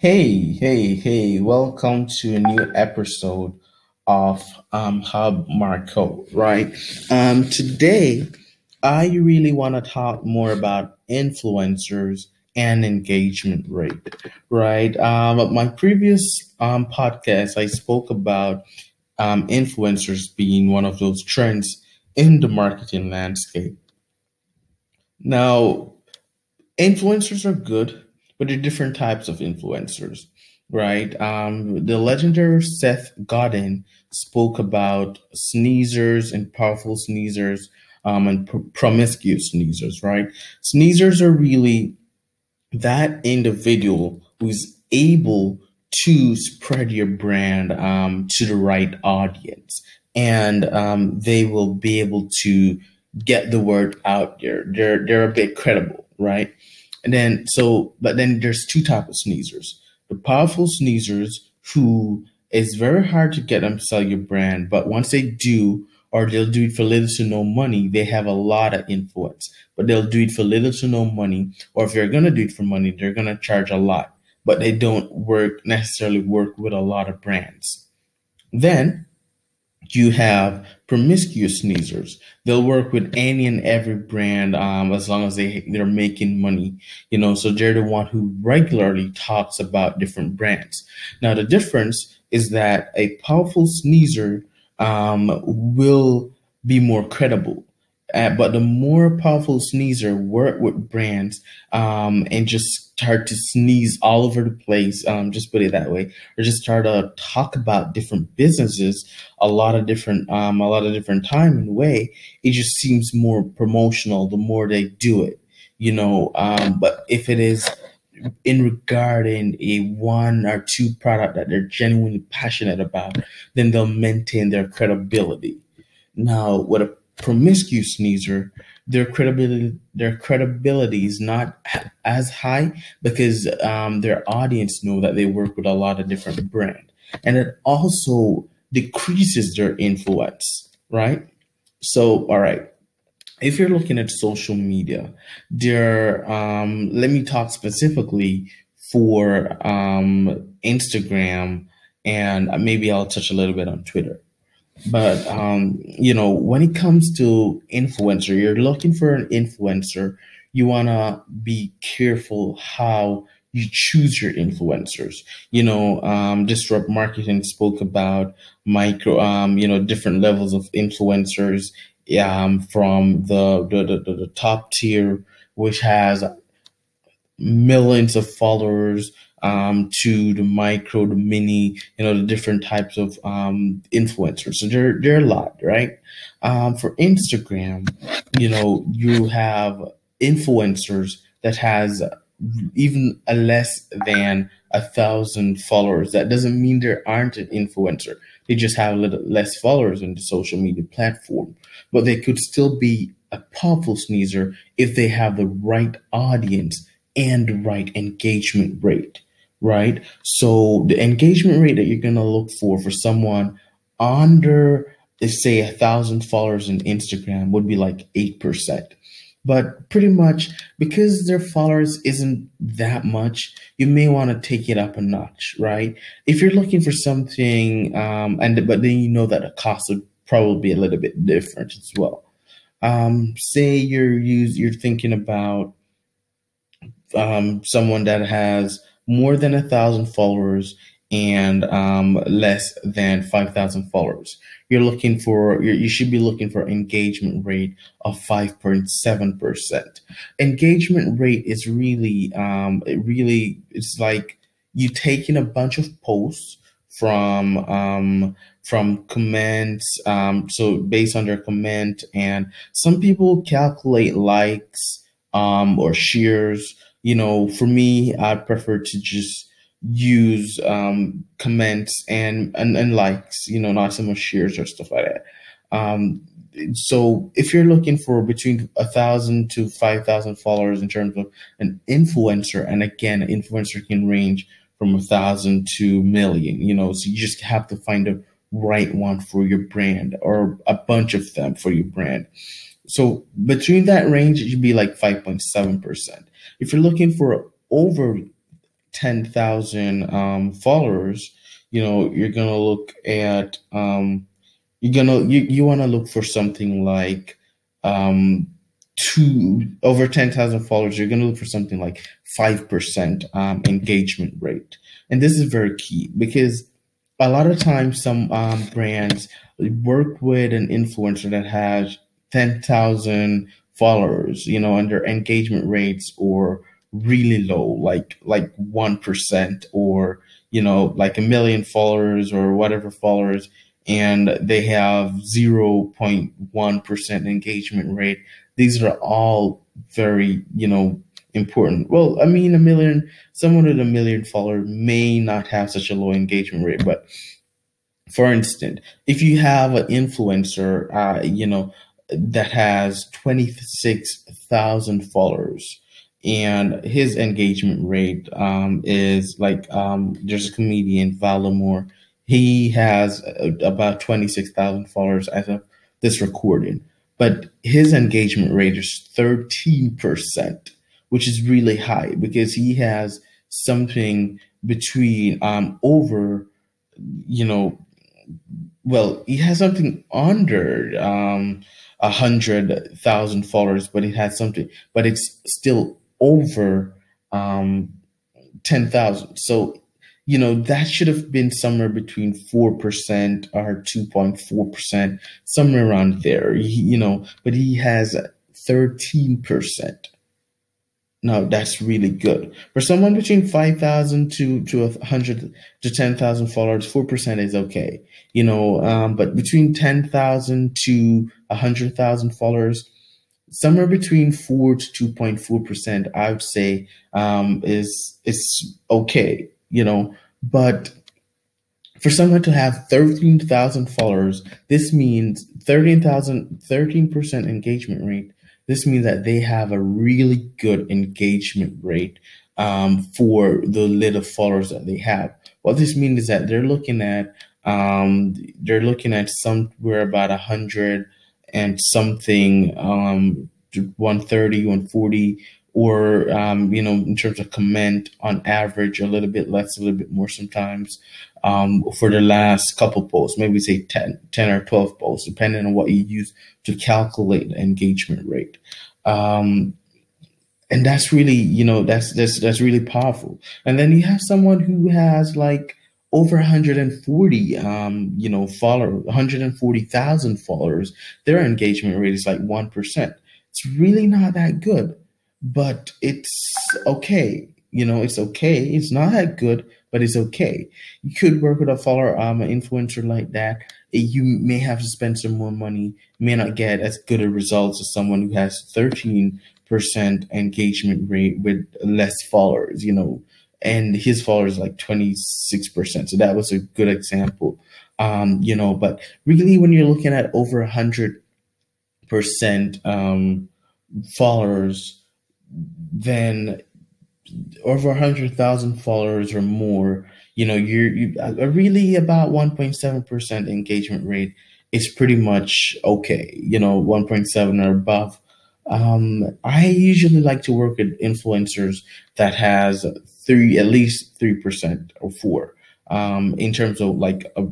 Hey, hey, hey, welcome to a new episode of um, Hub Marco, right? Um, today, I really want to talk more about influencers and engagement rate, right? Um, my previous um, podcast, I spoke about um, influencers being one of those trends in the marketing landscape. Now, influencers are good, but there are different types of influencers, right? Um, the legendary Seth Godin spoke about sneezers and powerful sneezers um, and pr- promiscuous sneezers, right? Sneezers are really that individual who's able to spread your brand um, to the right audience and um, they will be able to get the word out there. They're they're a bit credible, right? And then so, but then there's two type of sneezers: the powerful sneezers who it's very hard to get them to sell your brand, but once they do, or they'll do it for little to no money, they have a lot of influence. But they'll do it for little to no money, or if they're gonna do it for money, they're gonna charge a lot. But they don't work necessarily work with a lot of brands. Then you have promiscuous sneezers. They'll work with any and every brand um, as long as they they're making money, you know. So they're the one who regularly talks about different brands. Now the difference is that a powerful sneezer um, will be more credible. Uh, but the more powerful sneezer work with brands um, and just start to sneeze all over the place, um, just put it that way, or just start to talk about different businesses a lot of different um, a lot of different time and way, it just seems more promotional the more they do it, you know. Um, but if it is in regarding a one or two product that they're genuinely passionate about, then they'll maintain their credibility. Now, with a promiscuous sneezer, their credibility their credibility is not as high because um, their audience know that they work with a lot of different brand, and it also decreases their influence, right? So, all right. If you're looking at social media, there, um, let me talk specifically for um, Instagram, and maybe I'll touch a little bit on Twitter. But um, you know, when it comes to influencer, you're looking for an influencer. You wanna be careful how you choose your influencers. You know, um, Disrupt Marketing spoke about micro, um, you know, different levels of influencers um, from the, the, the, the top tier, which has millions of followers um, to the micro, the mini, you know, the different types of um, influencers. So there, there are a lot, right? Um, for Instagram, you know, you have influencers that has even a less than a thousand followers. That doesn't mean there aren't an influencer. They just have a little less followers on the social media platform, but they could still be a powerful sneezer if they have the right audience and the right engagement rate, right? So the engagement rate that you're gonna look for for someone under, let's say, a thousand followers on Instagram would be like eight percent. But pretty much because their followers isn't that much you may want to take it up a notch right? If you're looking for something um and but then you know that the cost would probably be a little bit different as well. Um say you're use you're thinking about um someone that has more than a thousand followers and um, less than 5,000 followers. You're looking for, you should be looking for engagement rate of 5.7%. Engagement rate is really, um, it really, it's like you taking a bunch of posts from, um, from comments, um, so based on their comment, and some people calculate likes, um, or shares. You know, for me, I prefer to just use um, comments and, and and likes, you know, not so much shares or stuff like that. Um, so if you're looking for between a thousand to five thousand followers in terms of an influencer, and again, an influencer can range from a thousand to million, you know, so you just have to find the right one for your brand or a bunch of them for your brand. So between that range, it should be like 5.7%. If you're looking for over 10,000 um, followers, you know, you're going to look at, um, you're going to, you, you want to look for something like, um, two over 10,000 followers, you're going to look for something like 5% um, engagement rate. And this is very key because a lot of times some um, brands work with an influencer that has 10,000 followers, you know, and their engagement rates or really low, like like 1% or, you know, like a million followers or whatever followers and they have 0.1% engagement rate. These are all very, you know, important. Well, I mean, a million, someone with a million followers may not have such a low engagement rate, but for instance, if you have an influencer, uh, you know, that has 26,000 followers and his engagement rate um, is like um, there's a comedian, Valamore. He has uh, about 26,000 followers as of this recording, but his engagement rate is 13%, which is really high because he has something between um, over, you know, well, he has something under um, a hundred thousand followers, but it has something, but it's still over um, ten thousand. So you know that should have been somewhere between four percent or two point four percent, somewhere around there. He, you know, but he has thirteen percent. No, that's really good. For someone between 5,000 to, to 100 to 10,000 followers, 4% is okay. You know, um, but between 10,000 to 100,000 followers, somewhere between 4 to 2.4%, I would say, um, is, is okay, you know, but for someone to have 13,000 followers, this means 13,000, 13% engagement rate this means that they have a really good engagement rate um, for the little followers that they have. What this means is that they're looking at um, they're looking at somewhere about a hundred and something um, 130 140 or um, you know in terms of comment on average a little bit less a little bit more sometimes um, for the last couple posts, maybe say 10, 10 or 12 posts, depending on what you use to calculate the engagement rate. Um, and that's really, you know, that's, that's, that's really powerful. And then you have someone who has like over 140, um, you know, follower, 140,000 followers. Their engagement rate is like 1%. It's really not that good, but it's okay. You know, it's okay. It's not that good, but it's okay. You could work with a follower, um, an influencer like that. You may have to spend some more money. May not get as good a results as someone who has 13% engagement rate with less followers, you know, and his followers like 26%. So that was a good example. Um, you know, but really when you're looking at over a hundred percent um followers, then over 100,000 followers or more, you know, you're you, really about 1.7% engagement rate is pretty much okay, you know, 1.7 or above. Um, I usually like to work with influencers that has three, at least 3% or four, um, in terms of like a,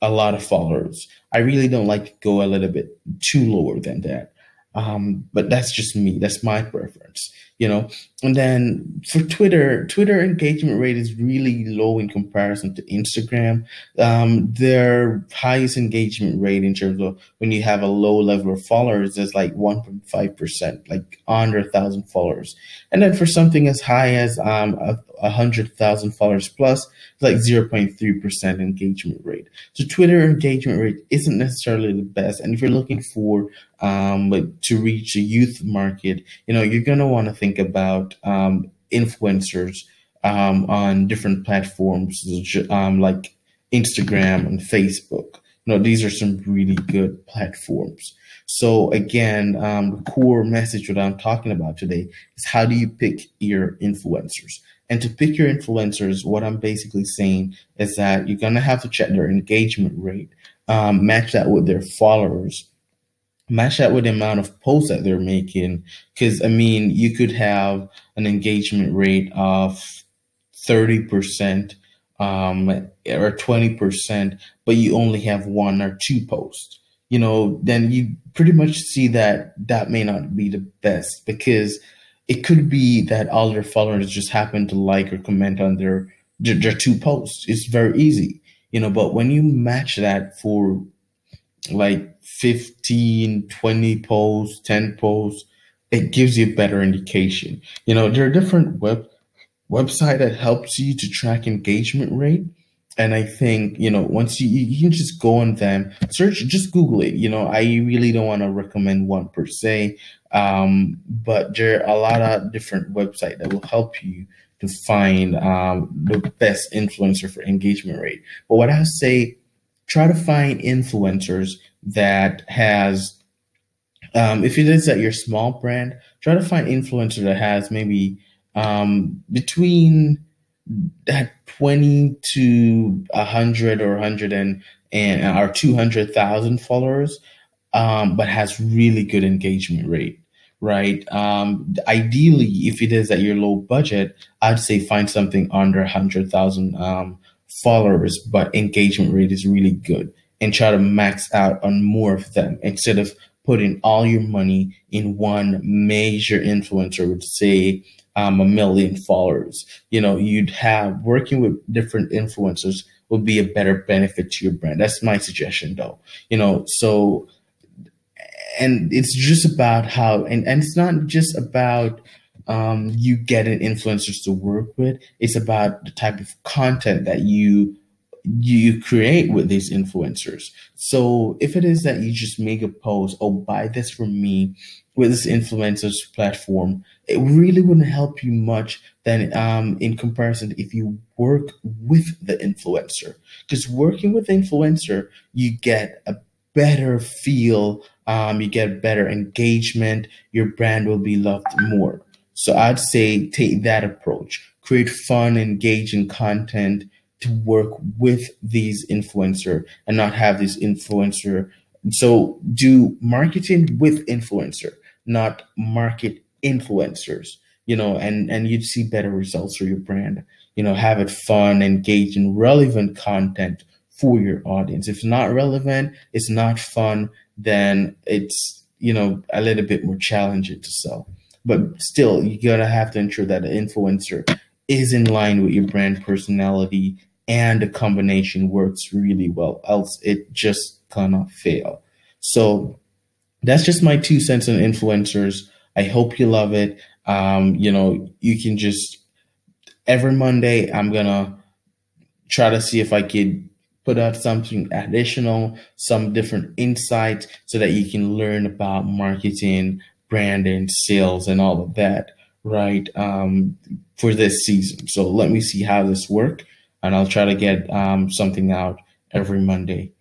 a lot of followers. I really don't like to go a little bit too lower than that. Um, but that's just me. That's my preference, you know. And then for Twitter, Twitter engagement rate is really low in comparison to Instagram. Um, their highest engagement rate in terms of when you have a low level of followers is like 1.5 percent, like under a thousand followers. And then for something as high as um, a, a hundred thousand followers plus, like 0.3% engagement rate. So Twitter engagement rate isn't necessarily the best. And if you're looking for um, to reach a youth market, you know, you're going to want to think about um, influencers um, on different platforms um, like Instagram and Facebook. You know, these are some really good platforms. So again, um, the core message that I'm talking about today is how do you pick your influencers? And to pick your influencers, what I'm basically saying is that you're gonna have to check their engagement rate, um, match that with their followers, match that with the amount of posts that they're making. Because I mean, you could have an engagement rate of 30% um, or 20%, but you only have one or two posts, you know, then you pretty much see that that may not be the best because it could be that all their followers just happen to like or comment on their, their, their two posts. It's very easy, you know, but when you match that for like 15, 20 posts, 10 posts, it gives you a better indication. You know, there are different web website that helps you to track engagement rate. And I think, you know, once you, you can just go on them, search, just Google it. You know, I really don't want to recommend one per se. Um, but there are a lot of different websites that will help you to find um, the best influencer for engagement rate. But what I say, try to find influencers that has um, if it is that your small brand, try to find influencer that has maybe um, between that 20 to 100 or 100 and, and or 200,000 followers, um, but has really good engagement rate, right? Um, ideally, if it is at your low budget, I'd say find something under 100,000 um, followers, but engagement rate is really good and try to max out on more of them instead of putting all your money in one major influencer with say um, a million followers. You know, you'd have working with different influencers would be a better benefit to your brand. That's my suggestion though. You know, so and it's just about how and, and it's not just about um, you getting influencers to work with. It's about the type of content that you you create with these influencers. So if it is that you just make a post, oh, buy this from me with this influencers platform, it really wouldn't help you much than um, in comparison if you work with the influencer. Because working with the influencer, you get a better feel, um, you get better engagement, your brand will be loved more. So I'd say take that approach. Create fun, engaging content to work with these influencer and not have this influencer. So do marketing with influencer, not market influencers, you know, and, and you'd see better results for your brand. You know, have it fun, engage in relevant content for your audience. If it's not relevant, it's not fun, then it's, you know, a little bit more challenging to sell. But still, you gotta have to ensure that the influencer is in line with your brand personality and the combination works really well, else it just cannot fail. So that's just my two cents on influencers. I hope you love it. Um, you know, you can just every Monday I'm gonna try to see if I could put out something additional, some different insights so that you can learn about marketing, branding, sales, and all of that, right? Um, for this season. So let me see how this works and I'll try to get um, something out every Monday.